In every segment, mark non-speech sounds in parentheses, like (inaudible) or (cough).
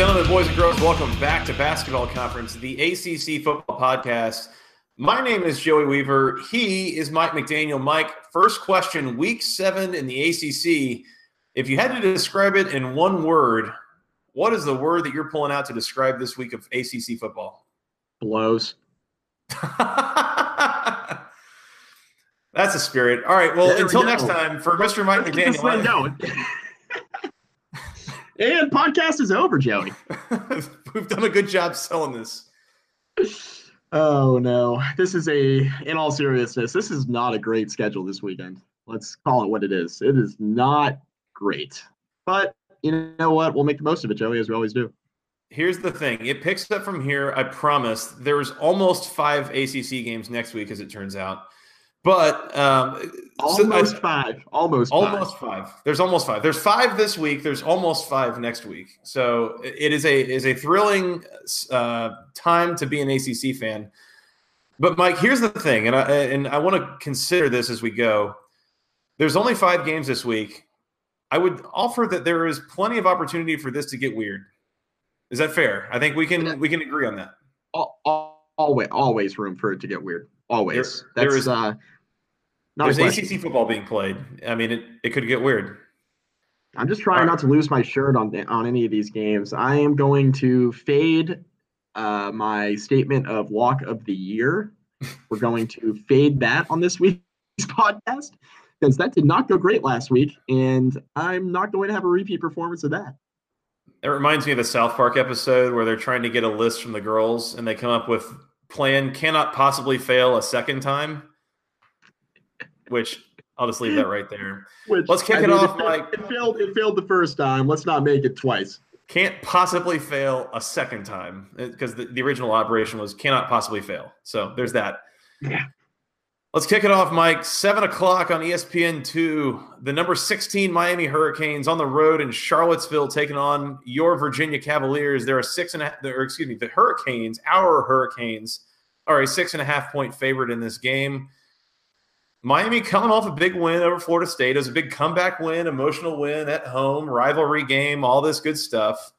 gentlemen, boys and girls, welcome back to Basketball Conference, the ACC Football Podcast. My name is Joey Weaver. He is Mike McDaniel. Mike, first question, week seven in the ACC. If you had to describe it in one word, what is the word that you're pulling out to describe this week of ACC football? Blows. (laughs) That's a spirit. All right. Well, there until next time, for Mr. Mike McDaniel. And podcast is over, Joey. (laughs) We've done a good job selling this. Oh no, this is a. In all seriousness, this is not a great schedule this weekend. Let's call it what it is. It is not great, but you know what? We'll make the most of it, Joey, as we always do. Here's the thing. It picks up from here. I promise. There's almost five ACC games next week, as it turns out. But um, almost so I, five, almost almost five. five. There's almost five. There's five this week. There's almost five next week. So it is a is a thrilling uh, time to be an ACC fan. But Mike, here's the thing, and I and I want to consider this as we go. There's only five games this week. I would offer that there is plenty of opportunity for this to get weird. Is that fair? I think we can we can agree on that. Always, always room for it to get weird. Always. There, That's, there is, uh, there's ACC football being played. I mean, it, it could get weird. I'm just trying not to lose my shirt on on any of these games. I am going to fade uh, my statement of walk of the year. We're going to fade that on this (laughs) week's podcast because that did not go great last week, and I'm not going to have a repeat performance of that. It reminds me of the South Park episode where they're trying to get a list from the girls, and they come up with plan cannot possibly fail a second time. (laughs) Which I'll just leave that right there. Which, Let's kick I it mean, off, it, Mike. It failed. It failed the first time. Let's not make it twice. Can't possibly fail a second time because the, the original operation was cannot possibly fail. So there's that. Yeah. Let's kick it off, Mike. Seven o'clock on ESPN two. The number sixteen Miami Hurricanes on the road in Charlottesville, taking on your Virginia Cavaliers. There are six and a, or excuse me, the Hurricanes, our Hurricanes, are a six and a half point favorite in this game. Miami coming off a big win over Florida State. It was a big comeback win, emotional win at home, rivalry game, all this good stuff.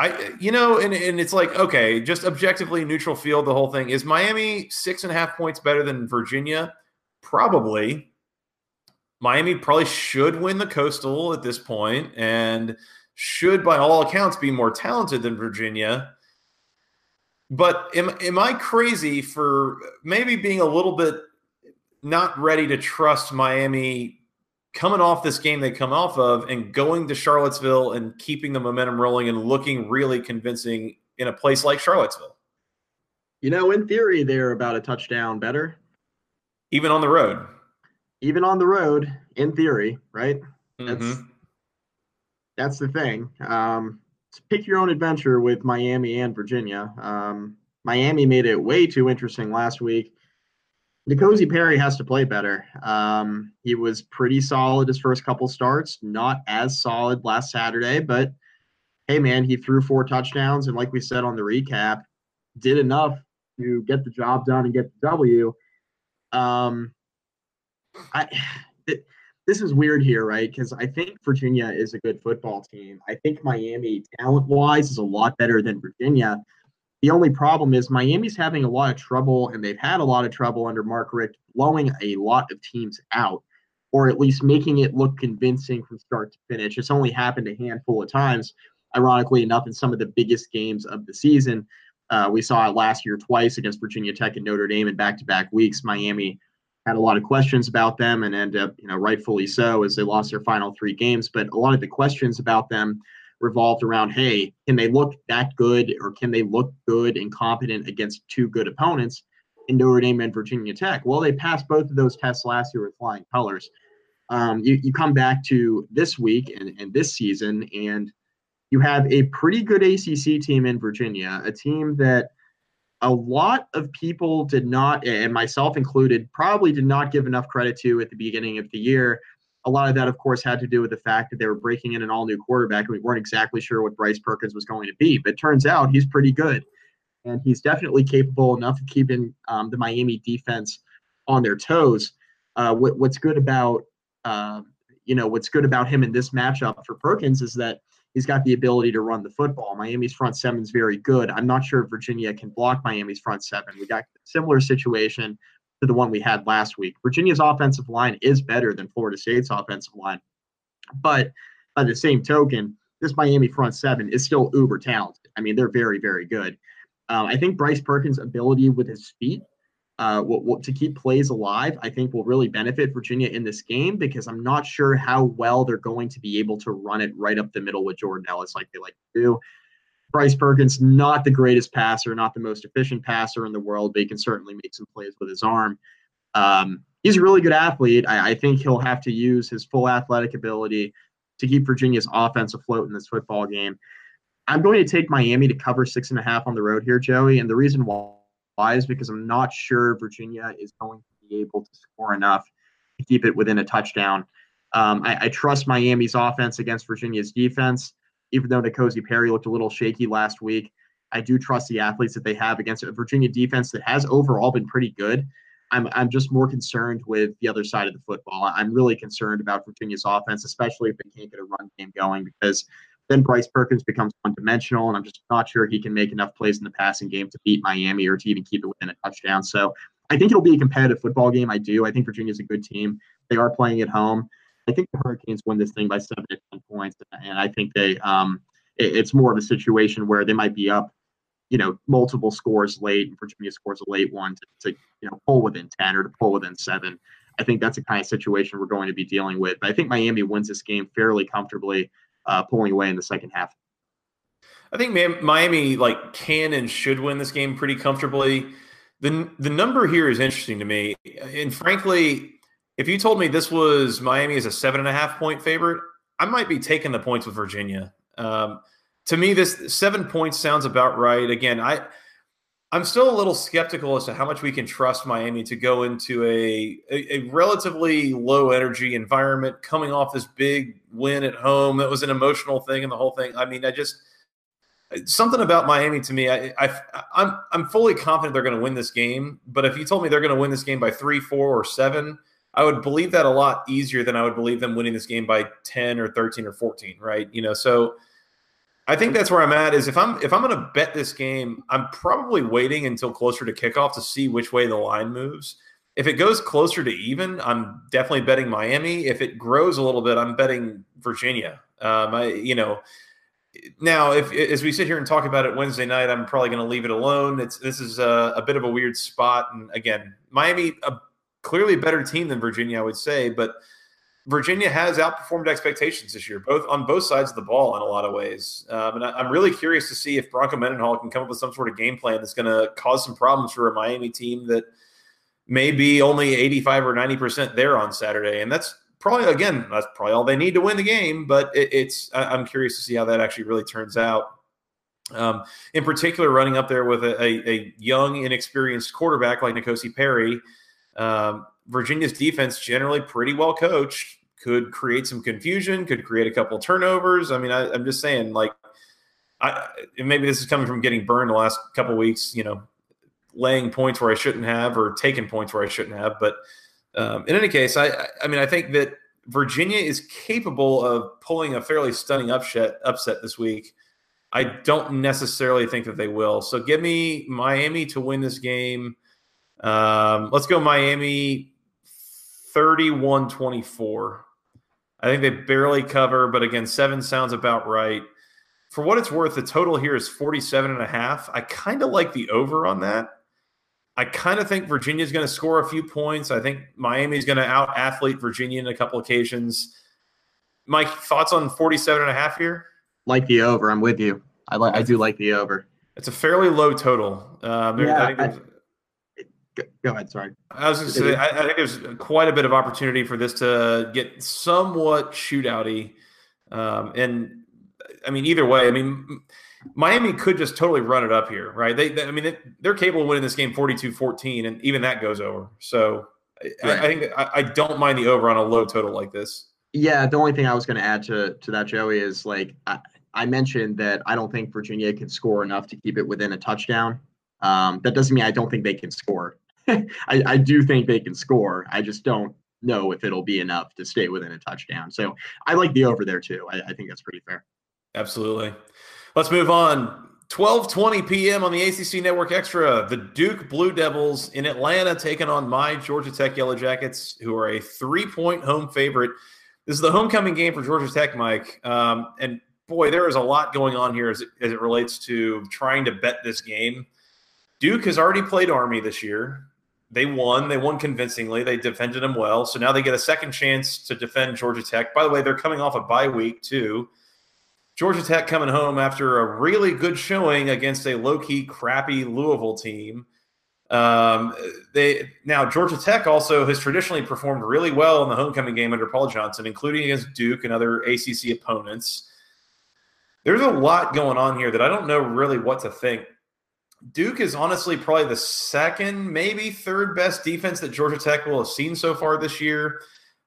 I, you know, and, and it's like, okay, just objectively neutral field, the whole thing. Is Miami six and a half points better than Virginia? Probably. Miami probably should win the Coastal at this point and should, by all accounts, be more talented than Virginia. But am, am I crazy for maybe being a little bit not ready to trust Miami coming off this game they come off of and going to Charlottesville and keeping the momentum rolling and looking really convincing in a place like Charlottesville? You know, in theory, they're about a touchdown better. Even on the road. Even on the road, in theory, right? That's mm-hmm. that's the thing. Um, pick your own adventure with Miami and Virginia. Um, Miami made it way too interesting last week. N'Kosi Perry has to play better. Um, he was pretty solid his first couple starts, not as solid last Saturday, but hey, man, he threw four touchdowns. And like we said on the recap, did enough to get the job done and get the W. Um, I, it, this is weird here, right? Because I think Virginia is a good football team. I think Miami, talent wise, is a lot better than Virginia. The only problem is Miami's having a lot of trouble, and they've had a lot of trouble under Mark Richt blowing a lot of teams out, or at least making it look convincing from start to finish. It's only happened a handful of times, ironically enough, in some of the biggest games of the season. Uh, we saw it last year twice against Virginia Tech and Notre Dame in back-to-back weeks. Miami had a lot of questions about them, and ended up, you know, rightfully so, as they lost their final three games. But a lot of the questions about them revolved around hey, can they look that good or can they look good and competent against two good opponents in Notre Dame and Virginia Tech? Well, they passed both of those tests last year with flying colors. Um, you, you come back to this week and, and this season, and you have a pretty good ACC team in Virginia, a team that a lot of people did not, and myself included, probably did not give enough credit to at the beginning of the year a lot of that, of course, had to do with the fact that they were breaking in an all new quarterback and we weren't exactly sure what Bryce Perkins was going to be. But turns out he's pretty good. And he's definitely capable enough of keeping um, the Miami defense on their toes. Uh, what, what's good about uh, you know what's good about him in this matchup for Perkins is that He's got the ability to run the football. Miami's front seven is very good. I'm not sure if Virginia can block Miami's front seven. We got a similar situation to the one we had last week. Virginia's offensive line is better than Florida State's offensive line. But by the same token, this Miami front seven is still uber talented. I mean, they're very, very good. Um, I think Bryce Perkins' ability with his feet uh, will, will, to keep plays alive, I think will really benefit Virginia in this game because I'm not sure how well they're going to be able to run it right up the middle with Jordan Ellis like they like to do. Bryce Perkins, not the greatest passer, not the most efficient passer in the world, but he can certainly make some plays with his arm. Um, he's a really good athlete. I, I, think he'll have to use his full athletic ability to keep Virginia's offense afloat in this football game. I'm going to take Miami to cover six and a half on the road here, Joey. And the reason why is because I'm not sure Virginia is going to be able to score enough to keep it within a touchdown. Um, I, I, trust Miami's offense against Virginia's defense, even though N'Kosi Perry looked a little shaky last week. I do trust the athletes that they have against a Virginia defense that has overall been pretty good. I'm I'm just more concerned with the other side of the football. I'm really concerned about Virginia's offense, especially if they can't get a run game going, because then Bryce Perkins becomes one dimensional, and I'm just not sure he can make enough plays in the passing game to beat Miami or to even keep it within a touchdown. So I think it'll be a competitive football game. I do. I think Virginia's a good team. They are playing at home. I think the Hurricanes win this thing by seven to ten points, and I think they um, it, it's more of a situation where they might be up you know, multiple scores late, and Virginia scores a late one to, to, you know, pull within 10 or to pull within seven. I think that's the kind of situation we're going to be dealing with. But I think Miami wins this game fairly comfortably, uh, pulling away in the second half. I think Miami like can and should win this game pretty comfortably. The the number here is interesting to me, and frankly, if you told me this was Miami as a seven and a half point favorite, I might be taking the points with Virginia. Um, to me, this seven points sounds about right. Again, I I'm still a little skeptical as to how much we can trust Miami to go into a, a, a, relatively low energy environment coming off this big win at home. That was an emotional thing and the whole thing. I mean, I just something about Miami to me. I, I I'm I'm fully confident they're going to win this game. But if you told me they're going to win this game by three, four, or seven, I would believe that a lot easier than I would believe them winning this game by ten or thirteen or fourteen. Right? You know, so I think that's where I'm at. Is if I'm if I'm going to bet this game, I'm probably waiting until closer to kickoff to see which way the line moves. If it goes closer to even, I'm definitely betting Miami. If it grows a little bit, I'm betting Virginia. Um, I, you know, now if as we sit here and talk about it Wednesday night, I'm probably going to leave it alone. It's this is a, a, bit of a weird spot, and again, Miami a clearly a better team than Virginia, I would say, but Virginia has outperformed expectations this year, both on both sides of the ball in a lot of ways. Um, and I, am really curious to see if Bronco Mendenhall can come up with some sort of game plan that's going to cause some problems for a Miami team that may be only 85 or 90 percent there on Saturday. And that's probably again that's probably all they need to win the game. But it, it's I'm curious to see how that actually really turns out. Um, in particular, running up there with a, a, a young, inexperienced quarterback like N'Kosi Perry. Um, Virginia's defense generally pretty well coached could create some confusion, could create a couple turnovers. I mean, I, am just saying, like, I maybe this is coming from getting burned the last couple weeks, you know, laying points where I shouldn't have or taking points where I shouldn't have. But um, in any case, I I mean, I think that Virginia is capable of pulling a fairly stunning upset upset this week. I don't necessarily think that they will. So give me Miami to win this game. Um, let's go Miami 31 24. I think they barely cover, but again, seven sounds about right. For what it's worth, the total here is 47 and a half. I kind of like the over on that. I kind of think Virginia's going to score a few points. I think Miami's going to out athlete Virginia in a couple occasions. Mike, thoughts on 47 and a half here? Like the over. I'm with you. I like. I do like the over. It's a fairly low total. Um, yeah, I, Go ahead. Sorry. I was going to say, I, I, think there's quite a bit of opportunity for this to get somewhat shootouty. Um, and I mean, either way, I mean, Miami could just totally run it up here, right? They, they I mean, they, are capable of winning this game 42 14, and even that goes over. So right. I, I, think I, I don't mind the over on a low total like this. Yeah. The only thing I was going to add to, to that, Joey, is like, I, I mentioned that I don't think Virginia can score enough to keep it within a touchdown. Um, that doesn't mean I don't think they can score. (laughs) I, I do think they can score. I just don't know if it'll be enough to stay within a touchdown. So I like the over there too. I, I think that's pretty fair. Absolutely. Let's move on. 12:20 p.m. on the ACC Network Extra. The Duke Blue Devils in Atlanta taking on my Georgia Tech Yellow Jackets, who are a three-point home favorite. This is the homecoming game for Georgia Tech, Mike. Um, and boy, there is a lot going on here as it, as it relates to trying to bet this game. Duke has already played Army this year. They won. They won convincingly. They defended them well. So now they get a second chance to defend Georgia Tech. By the way, they're coming off a bye week too. Georgia Tech coming home after a really good showing against a low key, crappy Louisville team. Um, they now Georgia Tech also has traditionally performed really well in the homecoming game under Paul Johnson, including against Duke and other ACC opponents. There's a lot going on here that I don't know really what to think. Duke is honestly probably the second, maybe third best defense that Georgia Tech will have seen so far this year.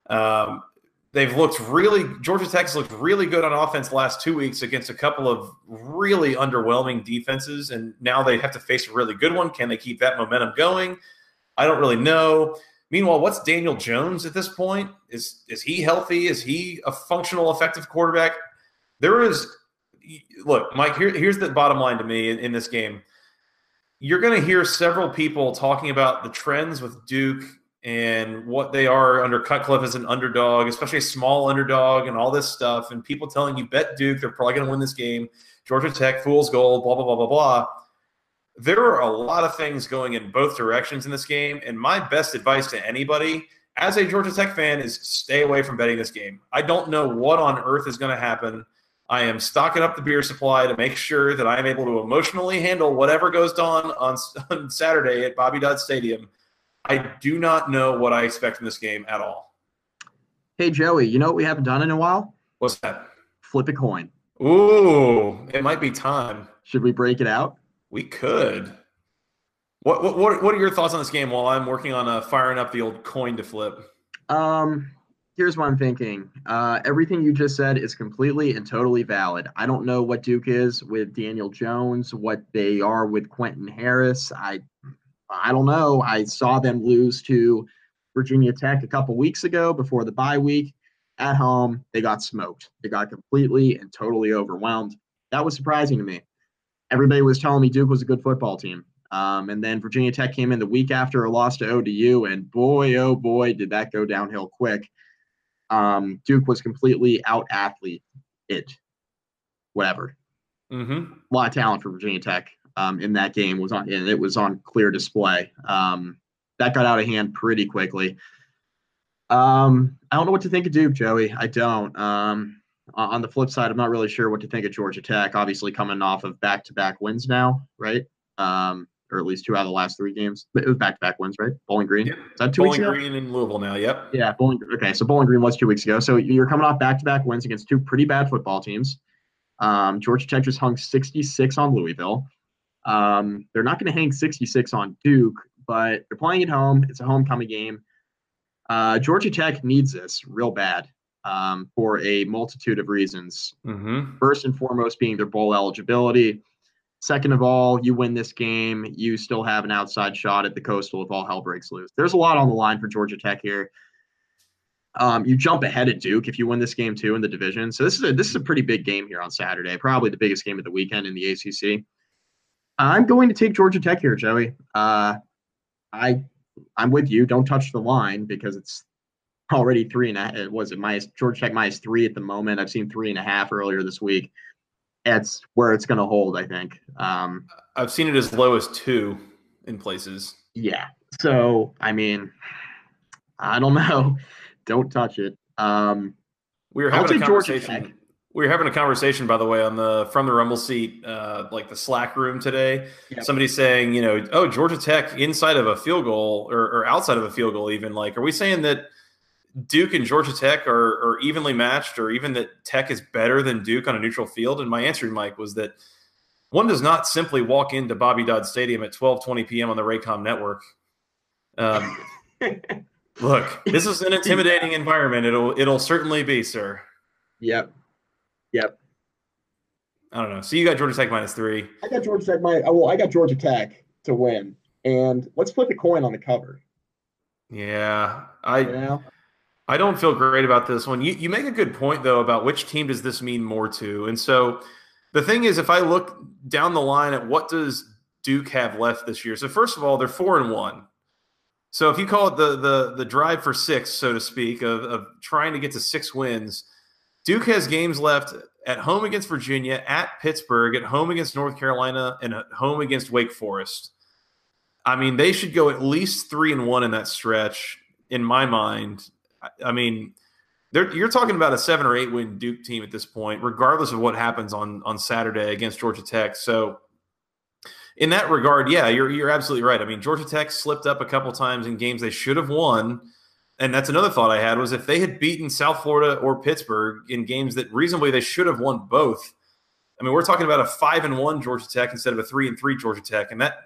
Um, they've looked really Georgia Tech's looked really good on offense last two weeks against a couple of really underwhelming defenses, and now they have to face a really good one. Can they keep that momentum going? I don't really know. Meanwhile, what's Daniel Jones at this point? Is is he healthy? Is he a functional, effective quarterback? There is look, Mike. Here, here's the bottom line to me in, in this game you're going to hear several people talking about the trends with Duke and what they are under Cutcliffe as an underdog, especially a small underdog, and all this stuff. And people telling you bet Duke, they're probably going to win this game. Georgia Tech, fool's gold, blah blah blah blah blah. There are a lot of things going in both directions in this game, and my best advice to anybody as a Georgia Tech fan is stay away from betting this game. I don't know what on earth is going to happen. I am stocking up the beer supply to make sure that I am able to emotionally handle whatever goes on on, (laughs) on Saturday at Bobby Dodd Stadium. I do not know what I expect from this game at all. Hey, Joey, you know what we haven't done in a while? What's that? Flip a coin. Ooh, it might be time. Should we break it out? We could. What what what are your thoughts on this game while I'm working on uh, firing up the old coin to flip? Um, here's what I'm thinking. Uh, everything you just said is completely and totally valid. I don't know what Duke is with Daniel Jones, what they are with Quentin Harris. I, I don't know. I saw them lose to Virginia Tech a couple weeks ago before the bye week. At home, they got smoked. They got completely and totally overwhelmed. That was surprising to me. Everybody was telling me Duke was a good football team. Um, and then Virginia Tech came in the week after a loss to ODU, and boy, oh boy, did that go downhill quick. Um, Duke was completely out athlete it, whatever. Mm-hmm. A lot of talent for Virginia Tech um, in that game was on, and it was on clear display. Um, that got out of hand pretty quickly. Um, I don't know what to think of Duke, Joey. I don't. Um, on the flip side, I'm not really sure what to think of Georgia Tech. Obviously, coming off of back-to-back wins now, right? Um, or at least two out of the last three games. It was back to back wins, right? Bowling Green. Yep. Is that two Bowling Green in Louisville now. Yep. Yeah, Bowling. Okay, so Bowling Green was two weeks ago. So you're coming off back to back wins against two pretty bad football teams. Um, Georgia Tech just hung 66 on Louisville. Um, they're not going to hang 66 on Duke, but they're playing at home. It's a homecoming game. Uh, Georgia Tech needs this real bad um, for a multitude of reasons. Mm-hmm. First and foremost, being their bowl eligibility. Second of all, you win this game, you still have an outside shot at the Coastal if all hell breaks loose. There's a lot on the line for Georgia Tech here. Um, you jump ahead at Duke if you win this game too in the division. So this is a this is a pretty big game here on Saturday, probably the biggest game of the weekend in the ACC. I'm going to take Georgia Tech here, Joey. Uh, I I'm with you. Don't touch the line because it's already three and a half. Was it minus Georgia Tech minus three at the moment? I've seen three and a half earlier this week it's where it's going to hold. I think. Um, I've seen it as low as two in places. Yeah. So I mean, I don't (laughs) know. Don't touch it. Um, we were having a conversation. We were having a conversation, by the way, on the from the Rumble seat, uh, like the Slack room today. Yep. Somebody saying, you know, oh, Georgia Tech inside of a field goal or, or outside of a field goal, even like, are we saying that Duke and Georgia Tech are, are evenly matched, or even that Tech is better than Duke on a neutral field? And my answer, Mike, was that one does not simply walk into Bobby Dodd Stadium at 12:20 p.m. on the Raycom network. Um, (laughs) look, this is an intimidating environment. It'll it'll certainly be, sir. Yep. Yep. I don't know. So you got Georgia Tech minus three. I got Georgia Tech minus. Well, I got Georgia Tech to win, and let's flip a coin on the cover. Yeah, I. You know? I don't feel great about this one. You, you make a good point, though, about which team does this mean more to. And so the thing is, if I look down the line at what does Duke have left this year? So, first of all, they're four and one. So if you call it the the the drive for six, so to speak, of, of trying to get to six wins, Duke has games left at home against Virginia, at Pittsburgh, at home against North Carolina, and at home against Wake Forest. I mean, they should go at least three and one in that stretch, in my mind. I mean, you're talking about a seven or eight win Duke team at this point, regardless of what happens on on Saturday against Georgia Tech. So in that regard, yeah, you're you're absolutely right. I mean, Georgia Tech slipped up a couple times in games they should have won, and that's another thought I had was if they had beaten South Florida or Pittsburgh in games that reasonably they should have won both. I mean, we're talking about a five and one Georgia Tech instead of a three and three Georgia Tech, and that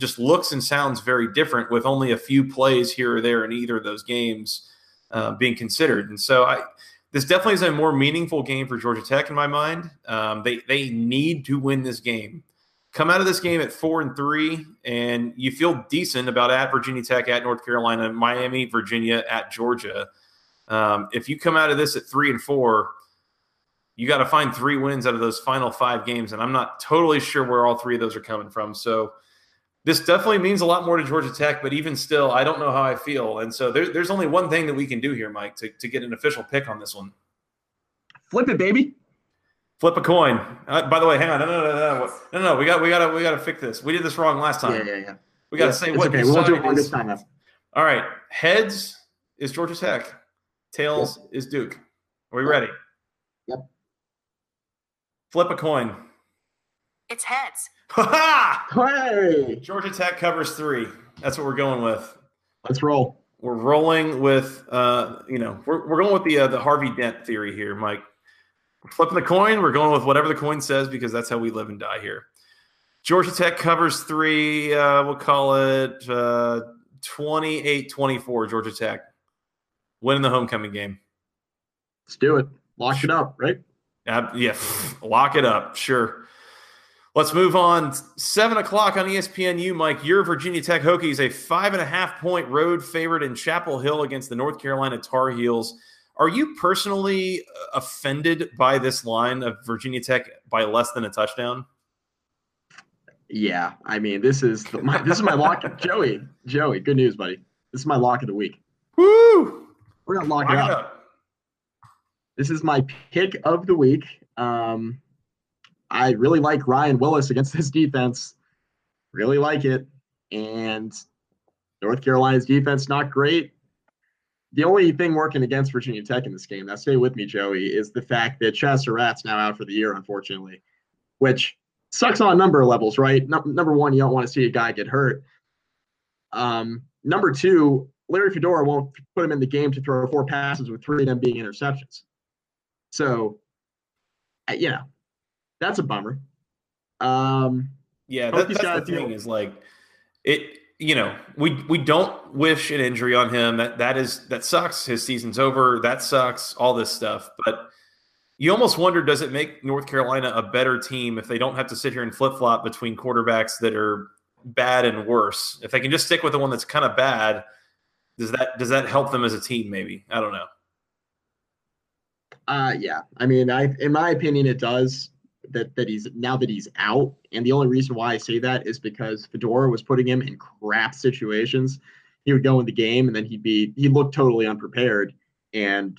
just looks and sounds very different with only a few plays here or there in either of those games uh, being considered. And so I. This definitely is a more meaningful game for Georgia Tech in my mind. Um, they they need to win this game come out of this game at four and three, and you feel decent about at Virginia Tech, at North Carolina, Miami, Virginia, at Georgia. Um, if you come out of this at three and four, you got to find three wins out of those final five games, and I'm not totally sure where all three of those are coming from. So this definitely means a lot more to Georgia Tech, but even still, I don't know how I feel. And so there, there's only one thing that we can do here, Mike, to, to get an official pick on this one. Flip it, baby. Flip a coin. Uh, by the way, hang on. No, no, no, no, no, no. We got, we got to, we got to fix this. We did this wrong last time. Yeah, yeah, yeah. We got to yeah, say what. Okay, we won't do it this time. All right. Heads is Georgia Tech. Tails yep. is Duke. Are we ready? Yep. Flip a coin. It's heads. Ha (laughs) ha! Hey! Georgia Tech covers three. That's what we're going with. Let's roll. We're rolling with, uh, you know, we're, we're going with the uh, the Harvey Dent theory here, Mike. We're flipping the coin. We're going with whatever the coin says because that's how we live and die here. Georgia Tech covers three. Uh, we'll call it uh, 28 24, Georgia Tech. Winning the homecoming game. Let's do it. Lock it up, right? Uh, yeah, (laughs) lock it up. Sure. Let's move on. Seven o'clock on ESPNU, Mike. Your Virginia Tech Hokies, a five and a half point road favorite in Chapel Hill against the North Carolina Tar Heels. Are you personally uh, offended by this line of Virginia Tech by less than a touchdown? Yeah, I mean this is the, my, this is my lock. (laughs) Joey, Joey, good news, buddy. This is my lock of the week. Woo! We're gonna lock, lock it, up. up. This is my pick of the week. Um, I really like Ryan Willis against this defense. Really like it, and North Carolina's defense not great the only thing working against Virginia Tech in this game, now stay with me, Joey, is the fact that Chazz Surratt's now out for the year, unfortunately, which sucks on a number of levels, right? No, number one, you don't want to see a guy get hurt. Um, number two, Larry Fedora won't put him in the game to throw four passes with three of them being interceptions. So, you know, that's a bummer. Um, yeah, that, that's the thing is like it you know, we we don't wish an injury on him. That that is that sucks. His season's over. That sucks. All this stuff, but you almost wonder does it make North Carolina a better team if they don't have to sit here and flip flop between quarterbacks that are bad and worse? If they can just stick with the one that's kind of bad, does that does that help them as a team? Maybe I don't know. Uh, yeah. I mean, I in my opinion, it does that that he's now that he's out. And the only reason why I say that is because Fedora was putting him in crap situations. He would go in the game and then he'd be he looked totally unprepared. And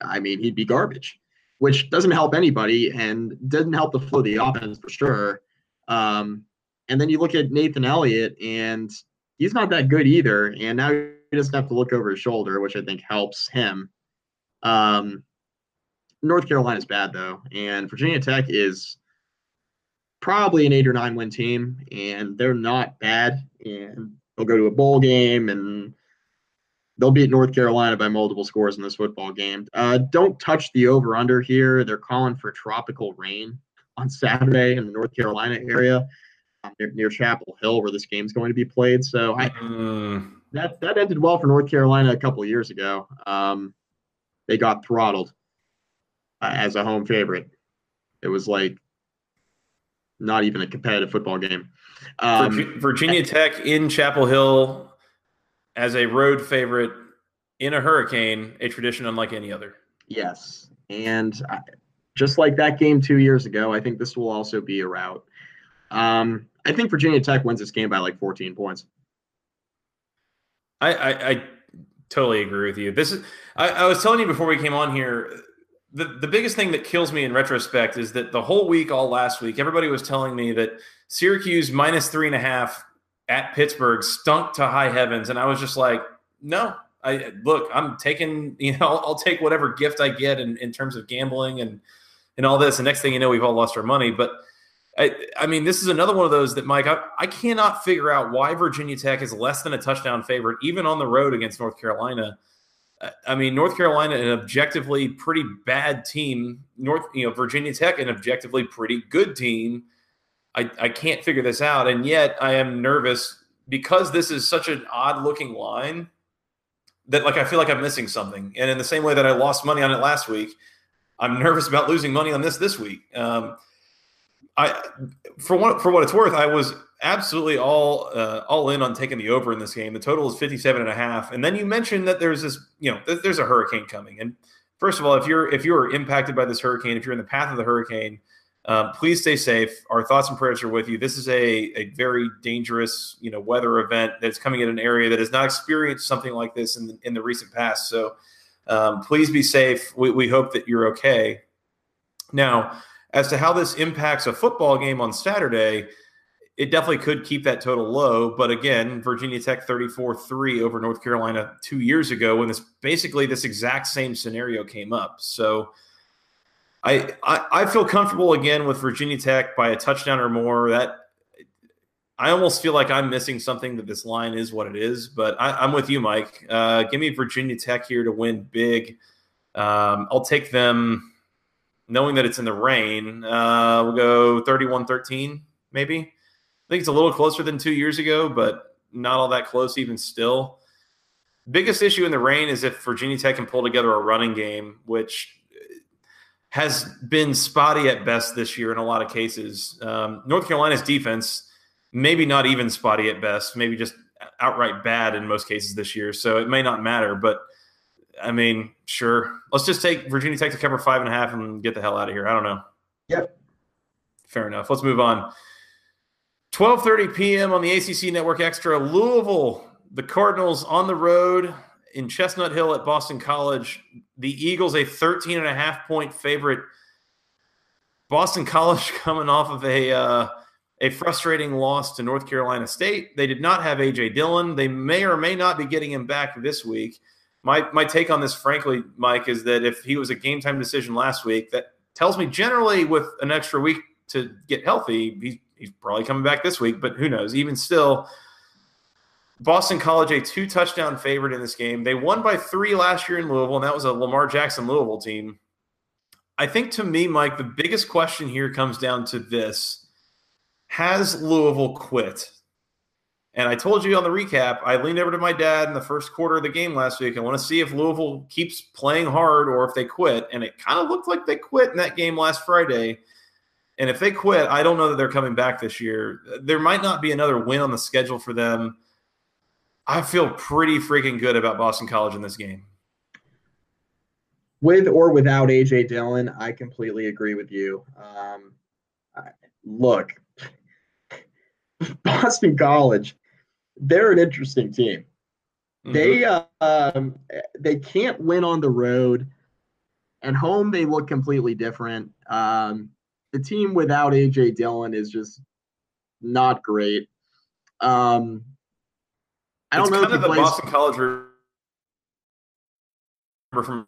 I mean he'd be garbage, which doesn't help anybody and doesn't help the flow of the offense for sure. Um, and then you look at Nathan Elliott and he's not that good either. And now he doesn't have to look over his shoulder, which I think helps him. Um, North Carolina is bad though, and Virginia Tech is probably an eight or nine win team, and they're not bad. And they'll go to a bowl game and they'll beat North Carolina by multiple scores in this football game. Uh, don't touch the over under here. They're calling for tropical rain on Saturday in the North Carolina area um, near, near, Chapel Hill, where this game's going to be played. So I, mm. that that ended well for North Carolina a couple of years ago. Um, they got throttled as a home favorite. It was like not even a competitive football game. Um, Virginia Tech in Chapel Hill as a road favorite in a hurricane, a tradition unlike any other. Yes. And I, just like that game two years ago, I think this will also be a rout. Um, I think Virginia Tech wins this game by like 14 points. I, I, I totally agree with you. This is I, I, was telling you before we came on here. The, the biggest thing that kills me in retrospect is that the whole week, all last week, everybody was telling me that Syracuse minus three and a half at Pittsburgh stunk to high heavens, and I was just like, no, I look, I'm taking, (laughs) you know, I'll, I'll take whatever gift I get in, in terms of gambling and and all this. And next thing you know, we've all lost our money. But I, I mean, this is another one of those that, Mike, I, I cannot figure out why Virginia Tech is less than a touchdown favorite, even on the road against North Carolina. I mean, North Carolina, an objectively pretty bad team. North, you know, Virginia Tech, an objectively pretty good team. I, I can't figure this out. And yet I am nervous because this is such an odd looking line that like I feel like I'm missing something. And in the same way that I lost money on it last week, I'm nervous about losing money on this this week. Um, I for what for what it's worth, I was absolutely all uh, all in on taking the over in this game. The total is 57 and a half. And then you mentioned that there's this, you know, there's a hurricane coming. And first of all, if you're if you're impacted by this hurricane, if you're in the path of the hurricane, um, please stay safe. Our thoughts and prayers are with you. This is a, a very dangerous, you know, weather event that's coming in an area that has not experienced something like this in the, in the recent past. So um, please be safe. We, we hope that you're okay. Now, as to how this impacts a football game on Saturday, it definitely could keep that total low. But again, Virginia Tech 34 3 over North Carolina two years ago when this basically this exact same scenario came up. So, I, I, I feel comfortable again with Virginia Tech by a touchdown or more. That I almost feel like I'm missing something that this line is what it is. But I, am with you, Mike. Uh, give me Virginia Tech here to win big. Um, I'll take them, knowing that it's in the rain. Uh, we'll go 31-13, maybe. I think it's a little closer than two years ago, but not all that close even still. Biggest issue in the rain is if Virginia Tech can pull together a running game, which has been spotty at best this year in a lot of cases. Um, North Carolina's defense, maybe not even spotty at best, maybe just outright bad in most cases this year. So it may not matter, but I mean, sure. Let's just take Virginia Tech to cover five and a half and get the hell out of here. I don't know. Yep. Fair enough. Let's move on. 12:30 p.m. on the ACC Network Extra. Louisville, the Cardinals on the road in Chestnut Hill at Boston College. The Eagles, a 13 and a half point favorite. Boston (laughs) College coming off of a uh, a frustrating loss to North Carolina State. They did not have AJ Dillon. They may or may not be getting him back this week. My my take on this, frankly, Mike, is that if he was a game time decision last week, that tells me generally with an extra week to get healthy, he's, he's probably coming back this week. But who knows? Even still, Boston College, a two touchdown favorite in this game. They won by three last year in Louisville, and that was a Lamar Jackson Louisville team. I think to me, Mike, the biggest question here comes down to this Has Louisville quit? And I told you on the recap, I leaned over to my dad in the first quarter of the game last week. I want to see if Louisville keeps playing hard or if they quit. And it kind of looked like they quit in that game last Friday. And if they quit, I don't know that they're coming back this year. There might not be another win on the schedule for them I feel pretty freaking good about Boston College in this game. With or without AJ Dillon, I completely agree with you. Um, look, (laughs) Boston College, they're an interesting team. Mm-hmm. They uh, um, they can't win on the road, and home they look completely different. Um, the team without AJ Dillon is just not great. Um, I don't it's know. Kind of the plays... Boston College from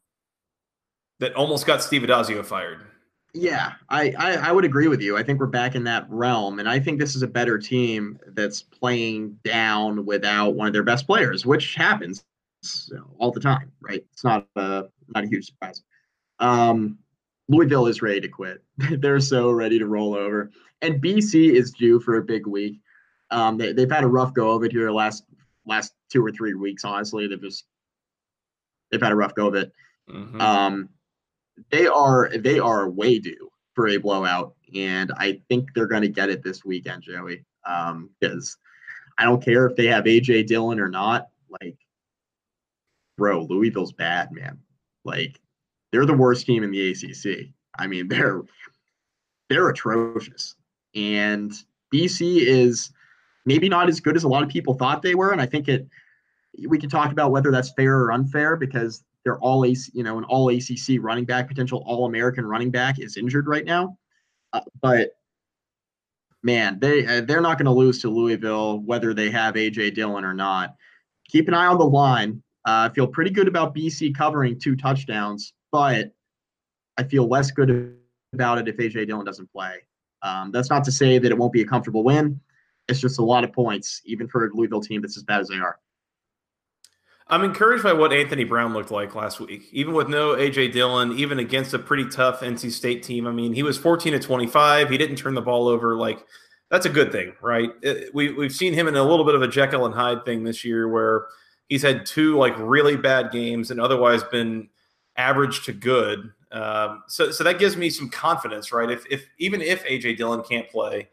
that almost got Steve Addazio fired. Yeah, I, I, I would agree with you. I think we're back in that realm, and I think this is a better team that's playing down without one of their best players, which happens all the time, right? It's not a not a huge surprise. Um, Louisville is ready to quit. (laughs) They're so ready to roll over, and BC is due for a big week. Um, they, they've had a rough go of it here the last last two or three weeks. Honestly, they've just they've had a rough go of it. Mm-hmm. Um, they are they are way due for a blowout, and I think they're going to get it this weekend, Joey. Because um, I don't care if they have AJ Dillon or not. Like bro, Louisville's bad, man. Like they're the worst team in the ACC. I mean, (laughs) they're they're atrocious. And BC is maybe not as good as a lot of people thought they were. And I think it we can talk about whether that's fair or unfair because they're all AC, you know, an all ACC running back, potential all American running back is injured right now. Uh, but man, they uh, they're not going to lose to Louisville whether they have AJ Dillon or not. Keep an eye on the line. Uh, I feel pretty good about BC covering two touchdowns, but I feel less good about it if AJ Dillon doesn't play. Um, that's not to say that it won't be a comfortable win. It's just a lot of points, even for a Louisville team that's as bad as they are. I'm encouraged by what Anthony Brown looked like last week, even with no AJ Dillon, even against a pretty tough NC State team. I mean, he was 14 to 25. He didn't turn the ball over. Like, that's a good thing, right? It, we, we've seen him in a little bit of a Jekyll and Hyde thing this year where he's had two like really bad games and otherwise been average to good. Um, so, so that gives me some confidence, right? If, if even if AJ Dillon can't play,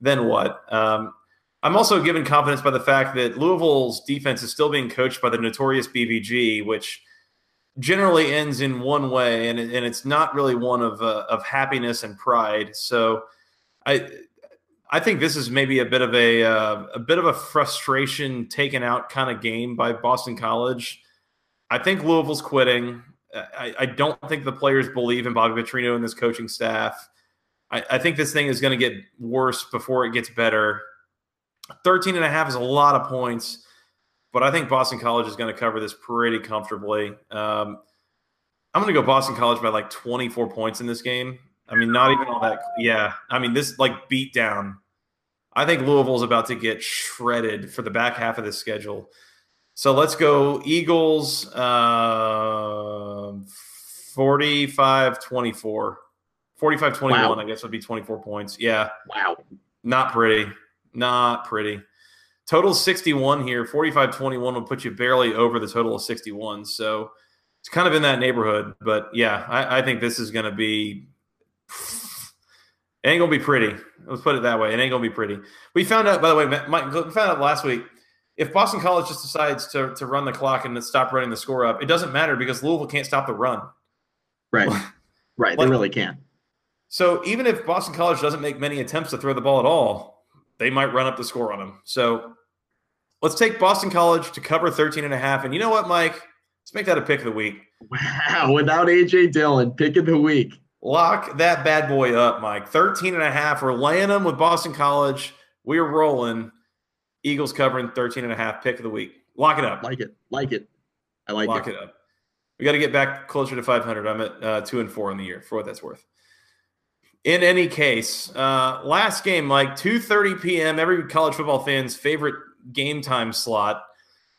then what? Um, I'm also given confidence by the fact that Louisville's defense is still being coached by the notorious BVG, which generally ends in one way, and, and it's not really one of uh, of happiness and pride. So, I I think this is maybe a bit of a uh, a bit of a frustration taken out kind of game by Boston College. I think Louisville's quitting. I, I don't think the players believe in Bobby Petrino and this coaching staff. I, I think this thing is going to get worse before it gets better. 13 and a half is a lot of points, but I think Boston College is going to cover this pretty comfortably. Um, I'm going to go Boston College by like 24 points in this game. I mean, not even all that. Yeah. I mean, this like beat down. I think Louisville's about to get shredded for the back half of the schedule. So let's go Eagles uh, 45 24. 45 21, wow. I guess would be 24 points. Yeah. Wow. Not pretty. Not pretty. Total 61 here. 45 21 would put you barely over the total of 61. So it's kind of in that neighborhood. But yeah, I, I think this is going to be. It (sighs) ain't gonna be pretty. Let's put it that way. It ain't gonna be pretty. We found out, by the way, Mike, we found out last week. If Boston College just decides to, to run the clock and stop running the score up, it doesn't matter because Louisville can't stop the run. Right. (laughs) Right. Like, they really can't. So even if Boston College doesn't make many attempts to throw the ball at all, they might run up the score on them. So let's take Boston College to cover 13 and a half. And you know what, Mike? Let's make that a pick of the week. Wow, without AJ Dillon, pick of the week. Lock that bad boy up, Mike. 13 and a half. We're laying them with Boston College. We're rolling. Eagles covering 13 and a half pick of the week. Lock it up. Like it. Like it. I like it. Lock it. it up. We got to get back closer to 500. I'm at uh, two and four in the year for what that's worth in any case, uh, last game, Mike, 2.30 p.m., every college football fan's favorite game time slot.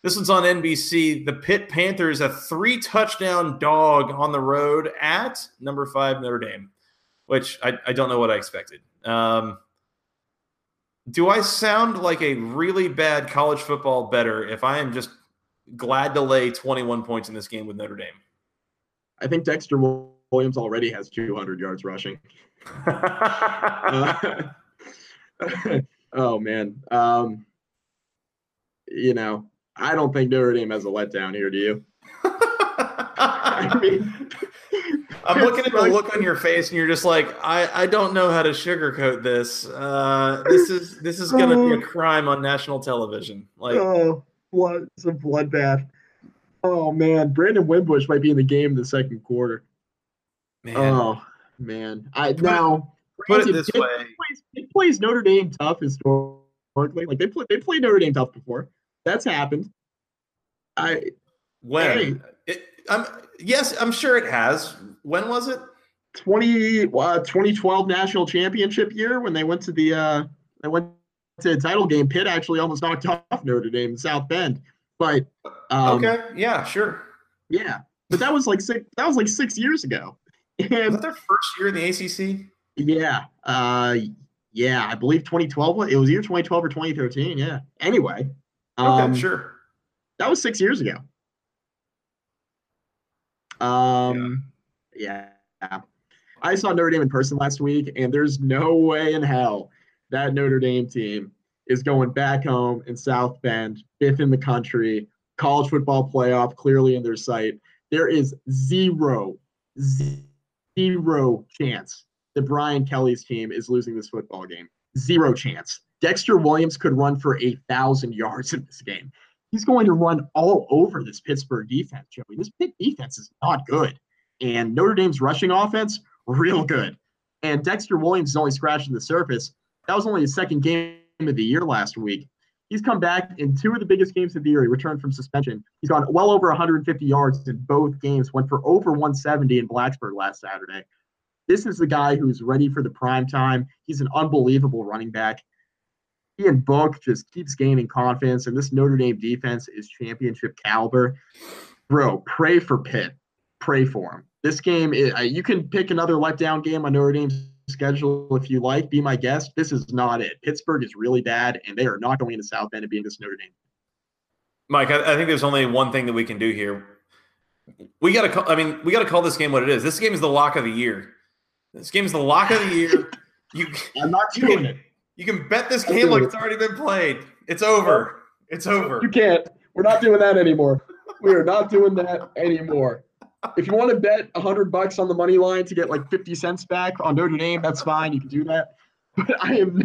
This one's on NBC. The Pitt Panthers, a three touchdown dog on the road at number five Notre Dame, which I, I don't know what I expected. Um, do I sound like a really bad college football bettor if I am just glad to lay 21 points in this game with Notre Dame? I think Dexter Williams already has 200 yards rushing (laughs) uh, (laughs) oh man. Um, you know, I don't think Notre Dame has a letdown here. Do you? (laughs) I mean, I'm looking at the look on your face, and you're just like, I, I don't know how to sugarcoat this. Uh, this is this is going to be a oh. crime on national television. Like, oh, blood, it's a bloodbath. Oh man, Brandon Wimbush might be in the game in the second quarter. Man. Oh, man. I now put it this it, way. It plays, it plays, Notre Dame tough historically. Like they play they played Notre Dame tough before. That's happened. I when hey, I'm yes, I'm sure it has. When was it? 20 uh, 2012 national championship year when they went to the uh they went to the title game. Pitt actually almost knocked (laughs) off Notre Dame in South Bend. But um, okay, yeah, sure. Yeah. But that was like six that was like six years ago. And was that their first year in the ACC? Yeah. Uh, yeah, I believe 2012. It was either 2012 or 2013. Yeah. Anyway. Um, okay, sure. That was six years ago. Um, yeah. yeah. I saw Notre Dame in person last week, and there's no way in hell that Notre Dame team is going back home in South Bend, fifth in the country, college football playoff clearly in their sight. There is zero, zero chance that Brian Kelly's team is losing this football game. Zero chance. Dexter Williams could run for a thousand yards in this game. He's going to run all over this Pittsburgh defense, Joey. This Pitt defense is not good. And Notre Dame's rushing offense, real good. And Dexter Williams is only scratching the surface. That was only his second game of the year last week. He's come back in two of the biggest games of the year. He returned from suspension. He's gone well over 150 yards in both games, went for over 170 in Blacksburg last Saturday. This is the guy who's ready for the prime time. He's an unbelievable running back. Ian Book just keeps gaining confidence, and this Notre Dame defense is championship caliber. Bro, pray for Pitt. Pray for him. This game, you can pick another letdown game on Notre Dame's schedule if you like. Be my guest. This is not it. Pittsburgh is really bad, and they are not going to South Bend and being this Notre Dame. Mike, I, I think there's only one thing that we can do here. We got to. I mean, we got to call this game what it is. This game is the lock of the year. This game is the lock of the year. (laughs) You, I'm not doing it. You can bet this game like it's already been played. It's over. It's over. You can't. We're not doing that anymore. We are not doing that anymore if you want to bet hundred bucks on the money line to get like fifty cents back on Notre Dame, that's fine. You can do that. But I am,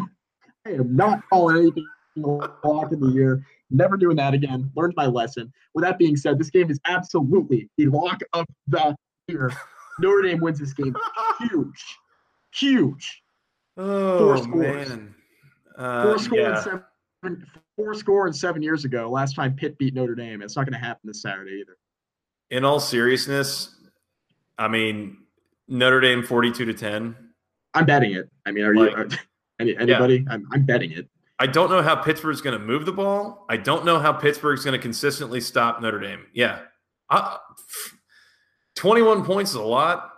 I am not calling anything lock of the year. Never doing that again. Learned my lesson. With that being said, this game is absolutely the lock of the year. Notre Dame wins this game. (laughs) Huge, huge. Oh four scores. man, uh, four score yeah. and seven. Four score and seven years ago. Last time Pitt beat Notre Dame. It's not going to happen this Saturday either in all seriousness, I mean Notre Dame forty-two to ten. I'm betting it. I mean, are like, you are, (laughs) any, anybody? Yeah. I'm, I'm betting it. I don't know how Pittsburgh's going to move the ball. I don't know how Pittsburgh's going to consistently stop Notre Dame. Yeah, 21 points is a lot.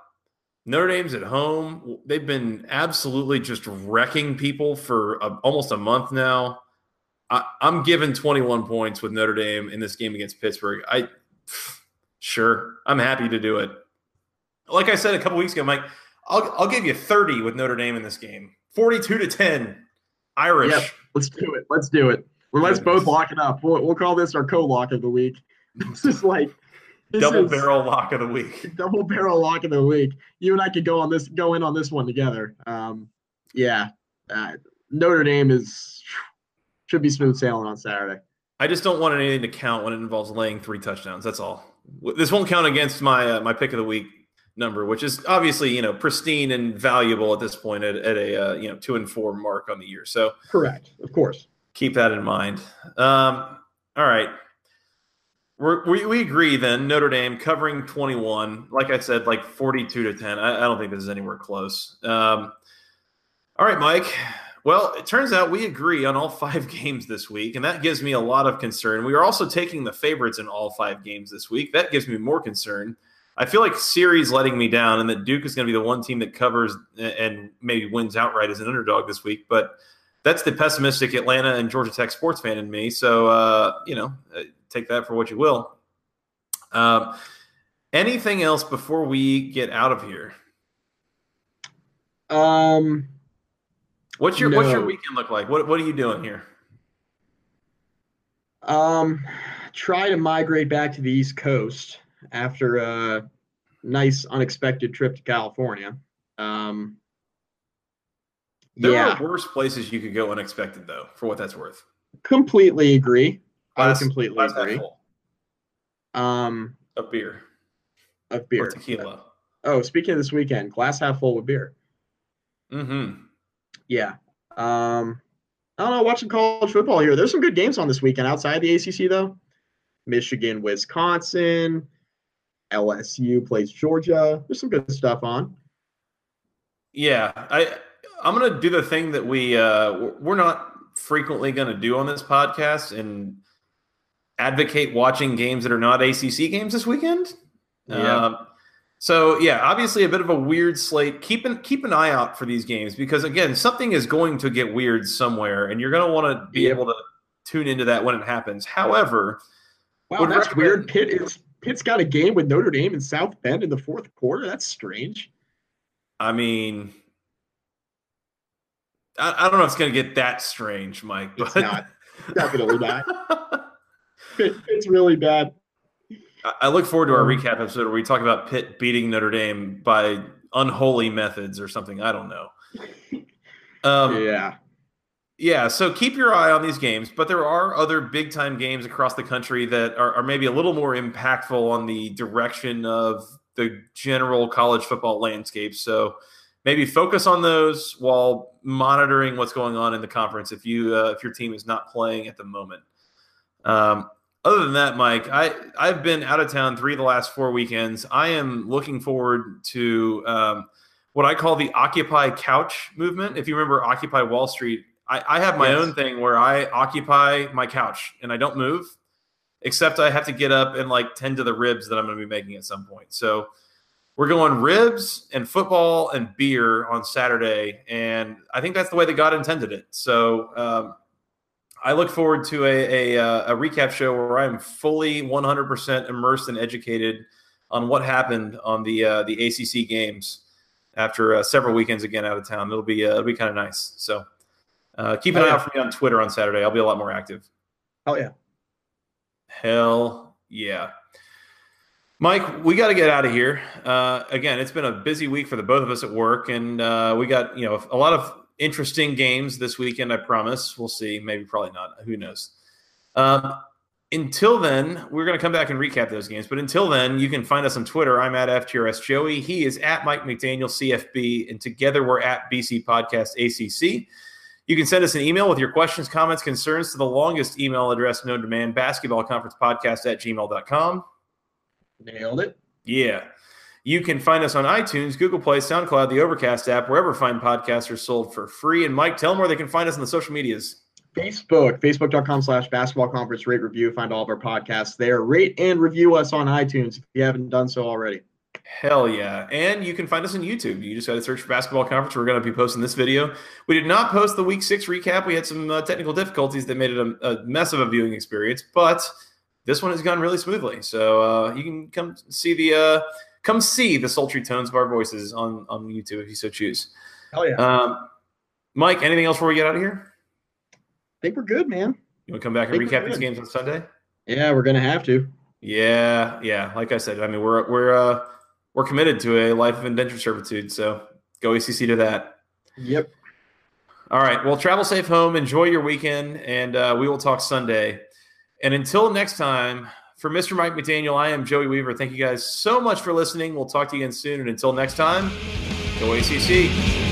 Notre Dame's at home. They've been absolutely just wrecking people for a, almost a month now. I, am giving 21 points with Notre Dame in this game against Pittsburgh. I. (sighs) Sure, I'm happy to do it. Like I said a couple weeks ago, Mike, I'll I'll give you 30 with Notre Dame in this game. 42 to 10, Irish. Yep, let's do it. Let's do it. Well, let's both lock it up. We'll, we'll call this our co-lock of the week. (laughs) This is like double barrel lock of the week. (laughs) Double barrel lock of the week. You and I could go on this, go in on this one together. Um, yeah, uh, Notre Dame is should be smooth sailing on Saturday. I just don't want anything to count when it involves laying three touchdowns. That's all this won't count against my uh, my pick of the week number, which is obviously you know pristine and valuable at this point at, at a uh, you know two and four mark on the year. So correct, of course. Keep that in mind. Um, all right. We we agree then Notre Dame covering 21. Like I said, like 42 to 10. I, I don't think this is anywhere close. Um, all right, Mike. Well, it turns out we agree on all (laughs) five games this week, and that gives me a lot of concern. We are also taking the favorites in all five games this week. That gives me more concern. I feel like series letting me down, and that Duke is going to be the one team that covers and maybe wins outright as an underdog this week. But that's the pessimistic Atlanta and Georgia Tech sports fan in me. So, uh, you know, uh, take that for what you will. Um, anything else before we get out of here? Um, What's your no. What's your weekend look like? What What are you doing here? Um, try to migrate back to the East Coast after a nice unexpected trip to California. Um, there yeah. are worse places you could go unexpected, though, for what that's worth. Completely agree. I completely agree. Um, a beer. A beer. Or tequila. Oh, speaking of this weekend, glass half full with beer. Mm-hmm yeah. Um, I don't know. Watching college football here. There's some good games on this weekend outside the ACC though. Michigan, Wisconsin, LSU plays Georgia. There's some good stuff on. Yeah, I I'm gonna do the thing that we uh, we're not frequently gonna do on this podcast and advocate watching games that are not ACC games this weekend. Yeah. Um, so yeah, obviously a bit of a weird slate. Keep an keep an eye out for these games because again, something is going to get weird somewhere, and you're going to want to be able to tune into that when it happens. However, wow, that's weird. Pitt is Pitt's got a game with Notre Dame in South Bend in the fourth quarter. That's strange. I mean, I, I don't know if it's going to get that strange, Mike. But... It's not. Definitely not. (laughs) it's really bad. I look forward to our recap episode where we talk about Pitt beating Notre Dame by unholy methods or something. I don't know. Um, yeah. Yeah, so keep your eye on these games, but there are other big time games across the country that are, are, maybe a little more impactful on the direction of the general college football landscape. So maybe focus on those while monitoring what's going on in the conference if you uh, if your team is not playing at the moment. Um, other than that, Mike, I I've been out of town three of the last four weekends. I am looking forward to um, what I call the Occupy Couch movement. If you remember Occupy Wall Street, I, I have my yes. own thing where I occupy my couch and I don't move, except I have to get up and like tend to the ribs that I'm going to be making at some point. So we're going ribs and football and beer on Saturday, and I think that's the way that God intended it. So um, I look forward to a, a, uh, a recap show where I'm fully 100% immersed and educated on what happened on the uh, the ACC games after uh, several weekends again out of town. It'll be uh, it'll be kind of nice. So uh, keep an oh, eye yeah. out for me on Twitter on Saturday. I'll be a lot more active. Oh yeah. Hell yeah. Mike, we got to get out of here. Uh, again, it's been a busy week for the both of us at work, and uh, we got you know a lot of interesting games this weekend. I promise. We'll see. Maybe, probably not. Who knows? Um, until then, we're going to come back and recap those games. But until then, you can find us on Twitter. I'm at FTRS Joey. He is at Mike McDaniel CFB, and together we're at BC Podcast ACC. You can send us an email with your questions, comments, concerns to the longest email address known to man, basketball conference podcast at gmail.com. Nailed it. Yeah. You can find us on iTunes, Google Play, SoundCloud, the Overcast app, wherever fine podcasts are sold for free. And Mike, tell them where they can find us on the social medias. Facebook, facebook.com slash basketball conference rate review. Find all of our podcasts there. Rate and review us on iTunes if you haven't done so already. Hell yeah. And you can find us on YouTube. You just got to search for Basketball Conference. We're going to be posting this video. We did not post the week six recap. We had some uh, technical difficulties that made it a, a mess of a viewing experience, but this one has gone really smoothly. So uh, you can come see the uh, come see the sultry tones of our voices on on YouTube if you so choose. Hell yeah, um, Mike. Anything else before we get out of here? I think we're good, man. You want to come back and recap these games on Sunday? Yeah, we're gonna have to. Yeah, yeah. Like I said, I mean, we're we're uh, we're committed to a life of indentured servitude. So go ACC to that. Yep. All right. Well, travel safe home. Enjoy your weekend, and uh, we will talk Sunday. And until next time, for Mr. Mike McDaniel, I am Joey Weaver. Thank you guys so much for listening. We'll talk to you again soon. And until next time, go ACC.